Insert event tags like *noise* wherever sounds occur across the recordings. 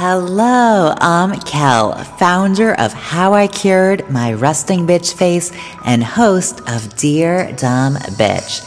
Hello, I'm Kel, founder of How I Cured My Resting Bitch Face and host of Dear Dumb Bitch.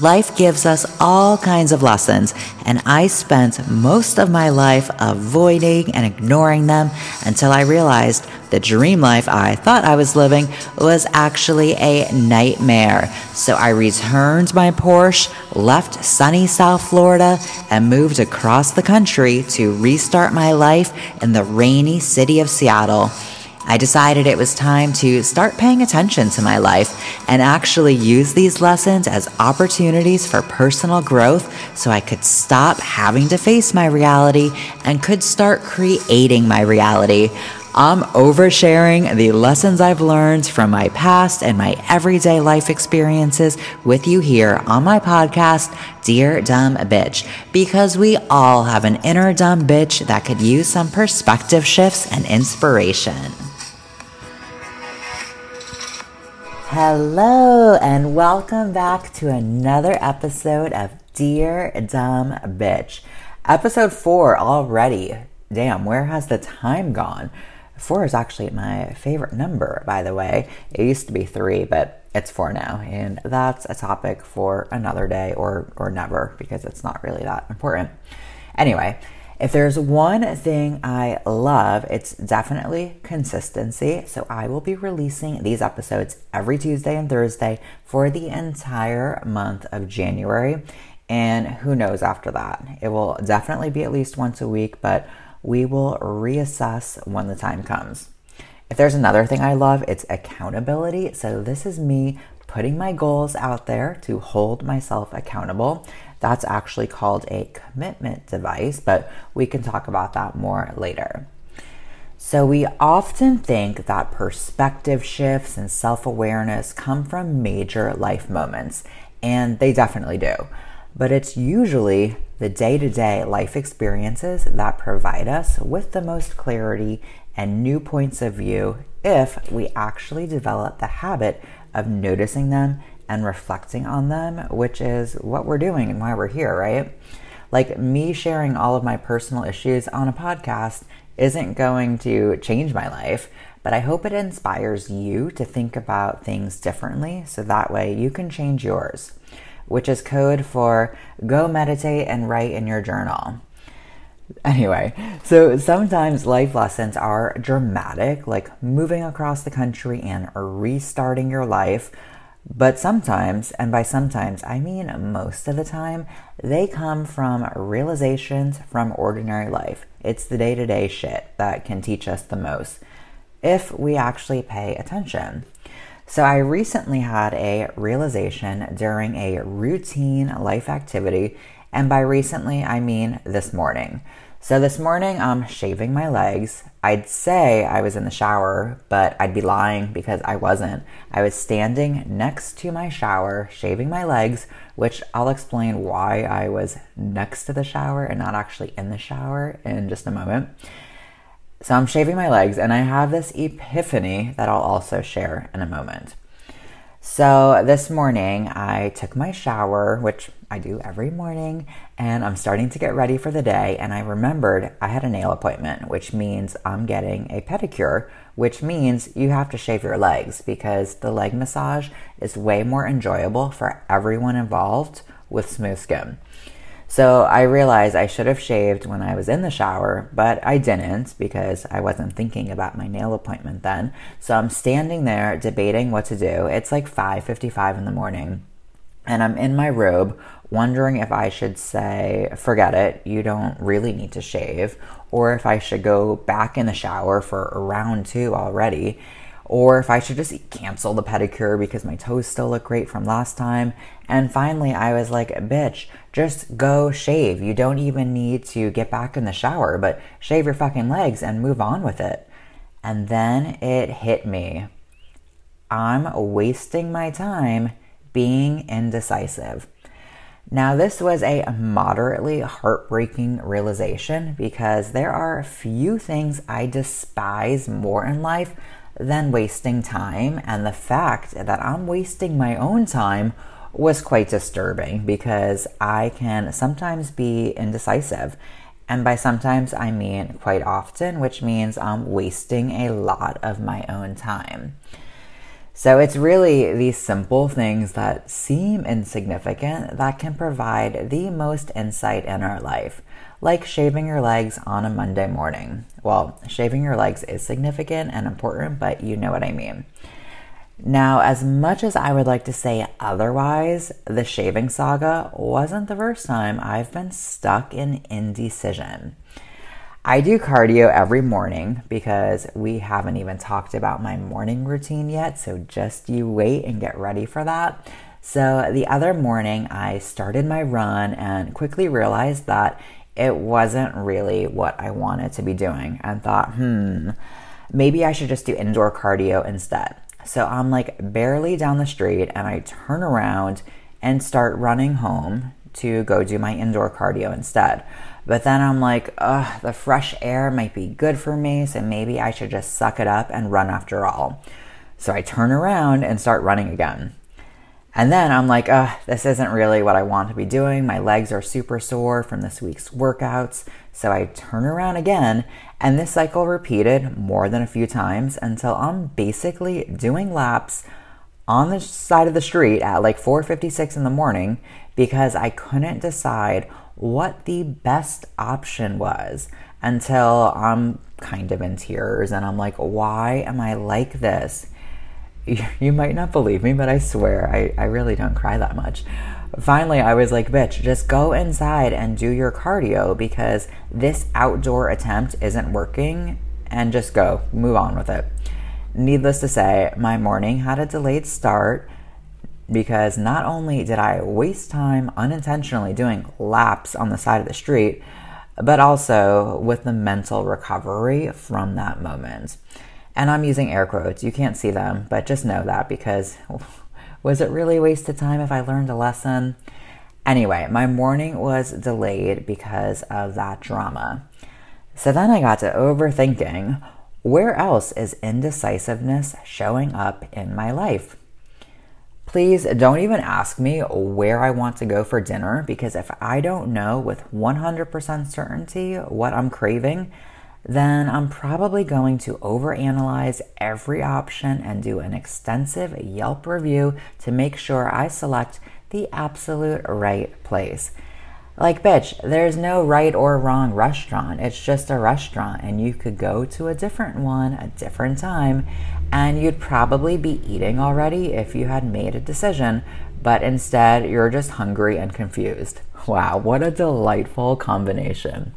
Life gives us all kinds of lessons, and I spent most of my life avoiding and ignoring them until I realized the dream life I thought I was living was actually a nightmare. So I returned my Porsche, left sunny South Florida, and moved across the country to restart my life in the rainy city of Seattle. I decided it was time to start paying attention to my life and actually use these lessons as opportunities for personal growth so I could stop having to face my reality and could start creating my reality. I'm oversharing the lessons I've learned from my past and my everyday life experiences with you here on my podcast, Dear Dumb Bitch, because we all have an inner dumb bitch that could use some perspective shifts and inspiration. Hello, and welcome back to another episode of Dear Dumb Bitch. Episode four already. Damn, where has the time gone? Four is actually my favorite number, by the way. It used to be three, but it's four now, and that's a topic for another day or, or never because it's not really that important. Anyway, if there's one thing I love, it's definitely consistency. So I will be releasing these episodes every Tuesday and Thursday for the entire month of January. And who knows after that? It will definitely be at least once a week, but we will reassess when the time comes. If there's another thing I love, it's accountability. So this is me putting my goals out there to hold myself accountable. That's actually called a commitment device, but we can talk about that more later. So, we often think that perspective shifts and self awareness come from major life moments, and they definitely do. But it's usually the day to day life experiences that provide us with the most clarity and new points of view if we actually develop the habit of noticing them and reflecting on them, which is what we're doing and why we're here, right? Like me sharing all of my personal issues on a podcast isn't going to change my life, but I hope it inspires you to think about things differently so that way you can change yours, which is code for go meditate and write in your journal. Anyway, so sometimes life lessons are dramatic, like moving across the country and restarting your life, but sometimes, and by sometimes I mean most of the time, they come from realizations from ordinary life. It's the day to day shit that can teach us the most if we actually pay attention. So, I recently had a realization during a routine life activity, and by recently I mean this morning. So this morning, I'm shaving my legs. I'd say I was in the shower, but I'd be lying because I wasn't. I was standing next to my shower, shaving my legs, which I'll explain why I was next to the shower and not actually in the shower in just a moment. So I'm shaving my legs, and I have this epiphany that I'll also share in a moment. So this morning I took my shower, which I do every morning, and I'm starting to get ready for the day. And I remembered I had a nail appointment, which means I'm getting a pedicure, which means you have to shave your legs because the leg massage is way more enjoyable for everyone involved with smooth skin. So I realized I should have shaved when I was in the shower, but I didn't because I wasn't thinking about my nail appointment then. So I'm standing there debating what to do. It's like 5:55 in the morning, and I'm in my robe wondering if I should say, "Forget it, you don't really need to shave," or if I should go back in the shower for round 2 already or if I should just cancel the pedicure because my toes still look great from last time. And finally, I was like, bitch, just go shave. You don't even need to get back in the shower, but shave your fucking legs and move on with it. And then it hit me. I'm wasting my time being indecisive. Now, this was a moderately heartbreaking realization because there are a few things I despise more in life than wasting time. And the fact that I'm wasting my own time was quite disturbing because I can sometimes be indecisive. And by sometimes, I mean quite often, which means I'm wasting a lot of my own time. So it's really these simple things that seem insignificant that can provide the most insight in our life, like shaving your legs on a Monday morning. Well, shaving your legs is significant and important, but you know what I mean. Now, as much as I would like to say otherwise, the shaving saga wasn't the first time I've been stuck in indecision. I do cardio every morning because we haven't even talked about my morning routine yet. So just you wait and get ready for that. So the other morning, I started my run and quickly realized that it wasn't really what I wanted to be doing and thought, hmm, maybe I should just do indoor cardio instead. So I'm like barely down the street and I turn around and start running home to go do my indoor cardio instead. But then I'm like, ugh, the fresh air might be good for me, so maybe I should just suck it up and run after all. So I turn around and start running again. And then I'm like, ugh, this isn't really what I want to be doing. My legs are super sore from this week's workouts. So I turn around again, and this cycle repeated more than a few times until I'm basically doing laps on the side of the street at like 4:56 in the morning because I couldn't decide what the best option was until I'm kind of in tears and I'm like, why am I like this? You might not believe me, but I swear I, I really don't cry that much. Finally, I was like, bitch, just go inside and do your cardio because this outdoor attempt isn't working and just go, move on with it. Needless to say, my morning had a delayed start because not only did I waste time unintentionally doing laps on the side of the street, but also with the mental recovery from that moment. And I'm using air quotes. You can't see them, but just know that because *laughs* was it really a waste of time if I learned a lesson? Anyway, my morning was delayed because of that drama. So then I got to overthinking where else is indecisiveness showing up in my life? Please don't even ask me where I want to go for dinner because if I don't know with 100% certainty what I'm craving, then I'm probably going to overanalyze every option and do an extensive Yelp review to make sure I select the absolute right place. Like, bitch, there's no right or wrong restaurant. It's just a restaurant, and you could go to a different one a different time, and you'd probably be eating already if you had made a decision, but instead you're just hungry and confused. Wow, what a delightful combination.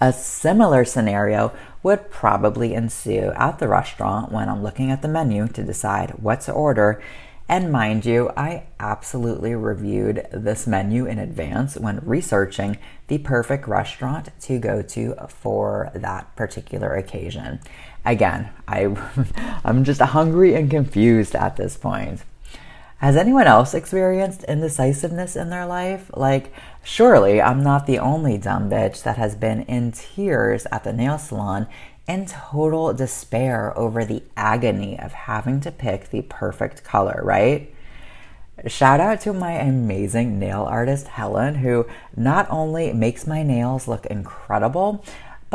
A similar scenario would probably ensue at the restaurant when I'm looking at the menu to decide what to order and mind you, I absolutely reviewed this menu in advance when researching the perfect restaurant to go to for that particular occasion. Again, I, *laughs* I'm just hungry and confused at this point. Has anyone else experienced indecisiveness in their life? Like, surely I'm not the only dumb bitch that has been in tears at the nail salon in total despair over the agony of having to pick the perfect color, right? Shout out to my amazing nail artist, Helen, who not only makes my nails look incredible,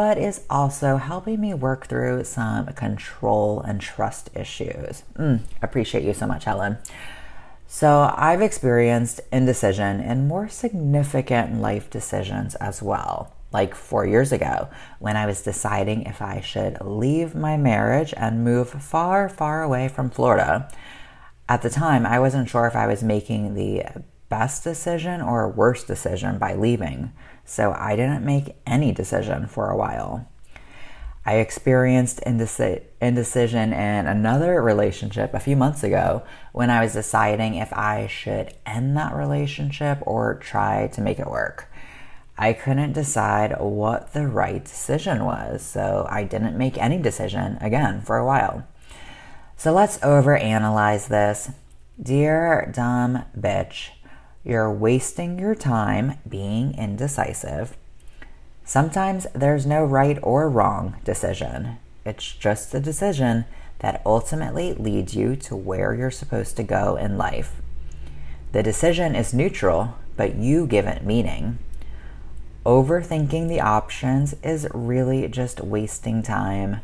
but is also helping me work through some control and trust issues. Mm, appreciate you so much, Helen. So, I've experienced indecision in more significant life decisions as well like four years ago when I was deciding if I should leave my marriage and move far, far away from Florida. At the time, I wasn't sure if I was making the best decision or worst decision by leaving, so I didn't make any decision for a while. I experienced indeci- indecision in another relationship a few months ago when I was deciding if I should end that relationship or try to make it work. I couldn't decide what the right decision was, so I didn't make any decision again for a while. So let's overanalyze this. Dear dumb bitch, you're wasting your time being indecisive. Sometimes there's no right or wrong decision. It's just a decision that ultimately leads you to where you're supposed to go in life. The decision is neutral, but you give it meaning. Overthinking the options is really just wasting time.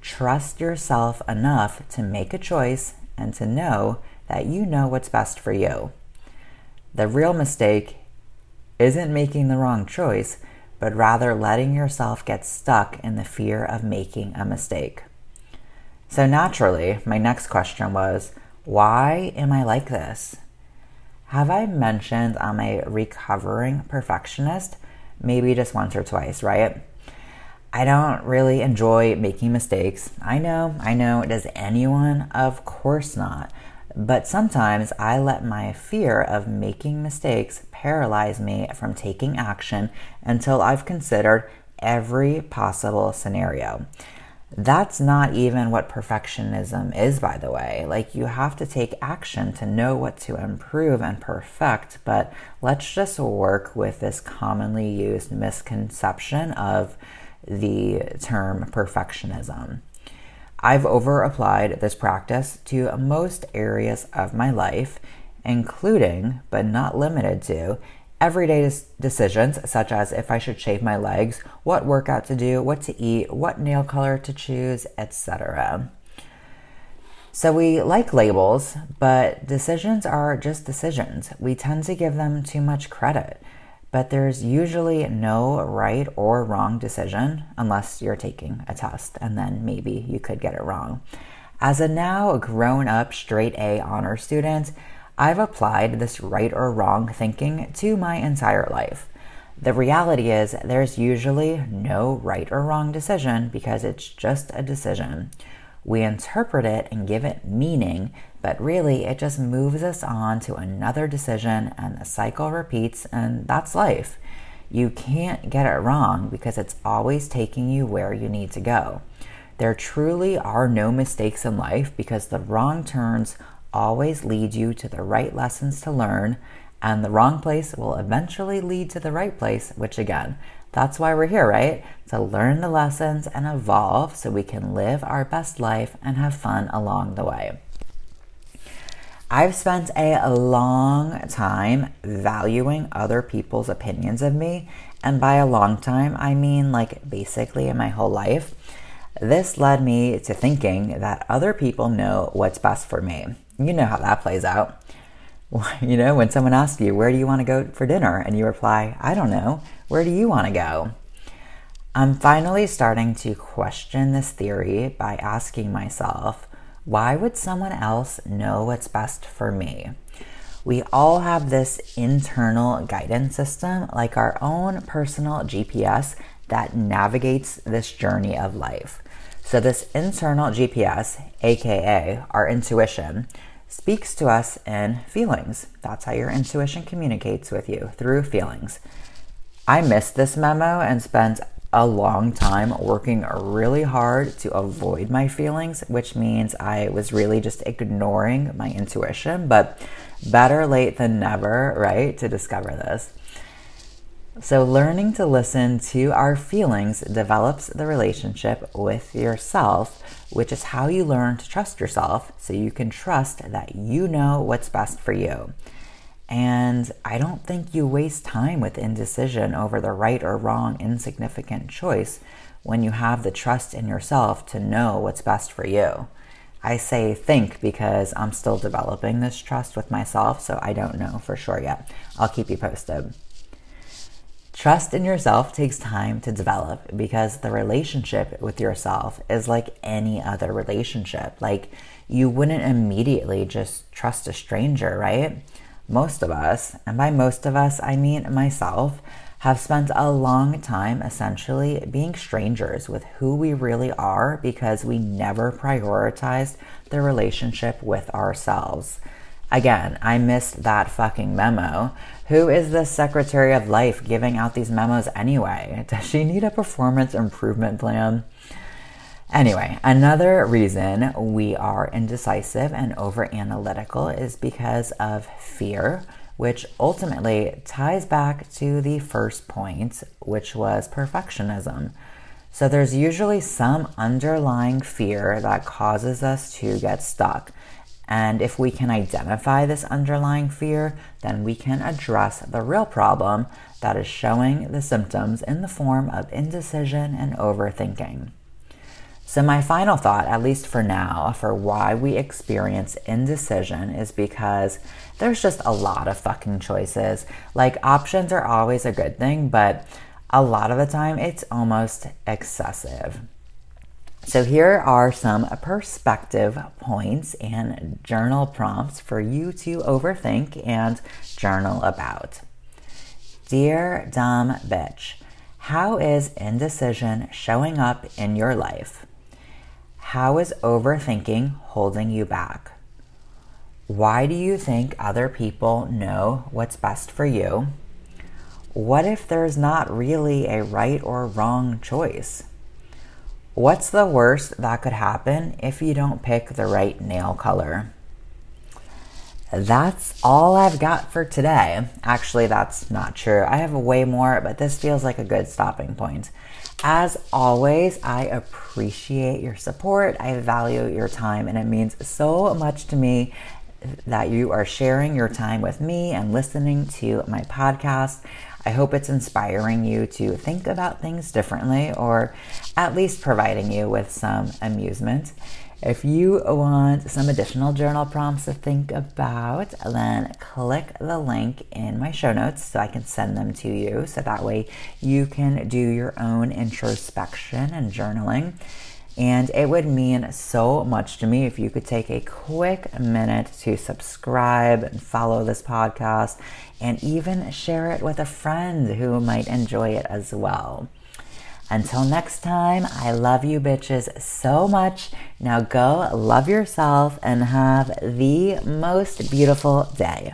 Trust yourself enough to make a choice and to know that you know what's best for you. The real mistake isn't making the wrong choice, but rather letting yourself get stuck in the fear of making a mistake. So, naturally, my next question was why am I like this? Have I mentioned I'm a recovering perfectionist? maybe just once or twice, right? I don't really enjoy making mistakes. I know, I know. Does anyone? Of course not. But sometimes I let my fear of making mistakes paralyze me from taking action until I've considered every possible scenario. That's not even what perfectionism is, by the way. Like, you have to take action to know what to improve and perfect, but let's just work with this commonly used misconception of the term perfectionism. I've over applied this practice to most areas of my life, including, but not limited to, everyday decisions, such as if I should shave my legs, what workout to do, what to eat, what nail color to choose, etc. So we like labels, but decisions are just decisions. We tend to give them too much credit, but there's usually no right or wrong decision unless you're taking a test, and then maybe you could get it wrong. As a now grown up straight A honor student, I've applied this right or wrong thinking to my entire life. The reality is, there's usually no right or wrong decision because it's just a decision. We interpret it and give it meaning, but really it just moves us on to another decision and the cycle repeats, and that's life. You can't get it wrong because it's always taking you where you need to go. There truly are no mistakes in life because the wrong turns always lead you to the right lessons to learn, and the wrong place will eventually lead to the right place, which again, that's why we're here, right? To learn the lessons and evolve so we can live our best life and have fun along the way. I've spent a long time valuing other people's opinions of me, and by a long time, I mean like basically in my whole life. This led me to thinking that other people know what's best for me. You know how that plays out. *laughs* You know, when someone asks you, Where do you want to go for dinner? and you reply, I don't know. Where do you want to go? I'm finally starting to question this theory by asking myself, Why would someone else know what's best for me? We all have this internal guidance system, like our own personal GPS, that navigates this journey of life. So, this internal GPS, aka our intuition, speaks to us in feelings. That's how your intuition communicates with you through feelings. I missed this memo and spent a long time working really hard to avoid my feelings, which means I was really just ignoring my intuition, but better late than never, right, to discover this. So, learning to listen to our feelings develops the relationship with yourself which is how you learn to trust yourself so you can trust that you know what's best for you. And I don't think you waste time with indecision over the right or wrong insignificant choice when you have the trust in yourself to know what's best for you. I say think because I'm still developing this trust with myself, so I don't know for sure yet. I'll keep you posted. Trust in yourself takes time to develop because the relationship with yourself is like any other relationship. Like, you wouldn't immediately just trust a stranger, right? Most of us, and by most of us, I mean myself, have spent a long time essentially being strangers with who we really are because we never prioritized the relationship with ourselves. Again, I missed that fucking memo. Who is the Secretary of Life giving out these memos anyway? *laughs* Does she need a performance improvement plan? Anyway, another reason we are indecisive and over analytical is because of fear, which ultimately ties back to the first point, which was perfectionism. So there's usually some underlying fear that causes us to get stuck. And if we can identify this underlying fear, then we can address the real problem that is showing the symptoms in the form of indecision and overthinking. So, my final thought, at least for now, for why we experience indecision is because there's just a lot of fucking choices. Like, options are always a good thing, but a lot of the time it's almost excessive. So, here are some perspective points and journal prompts for you to overthink and journal about. Dear dumb bitch, how is indecision showing up in your life? How is overthinking holding you back? Why do you think other people know what's best for you? What if there's not really a right or wrong choice? What's the worst that could happen if you don't pick the right nail color? That's all I've got for today. Actually, that's not true. I have way more, but this feels like a good stopping point. As always, I appreciate your support. I value your time, and it means so much to me that you are sharing your time with me and listening to my podcast. I hope it's inspiring you to think about things differently or at least providing you with some amusement. If you want some additional journal prompts to think about, then click the link in my show notes so I can send them to you. So that way you can do your own introspection and journaling. And it would mean so much to me if you could take a quick minute to subscribe and follow this podcast and even share it with a friend who might enjoy it as well. Until next time, I love you bitches so much. Now go love yourself and have the most beautiful day.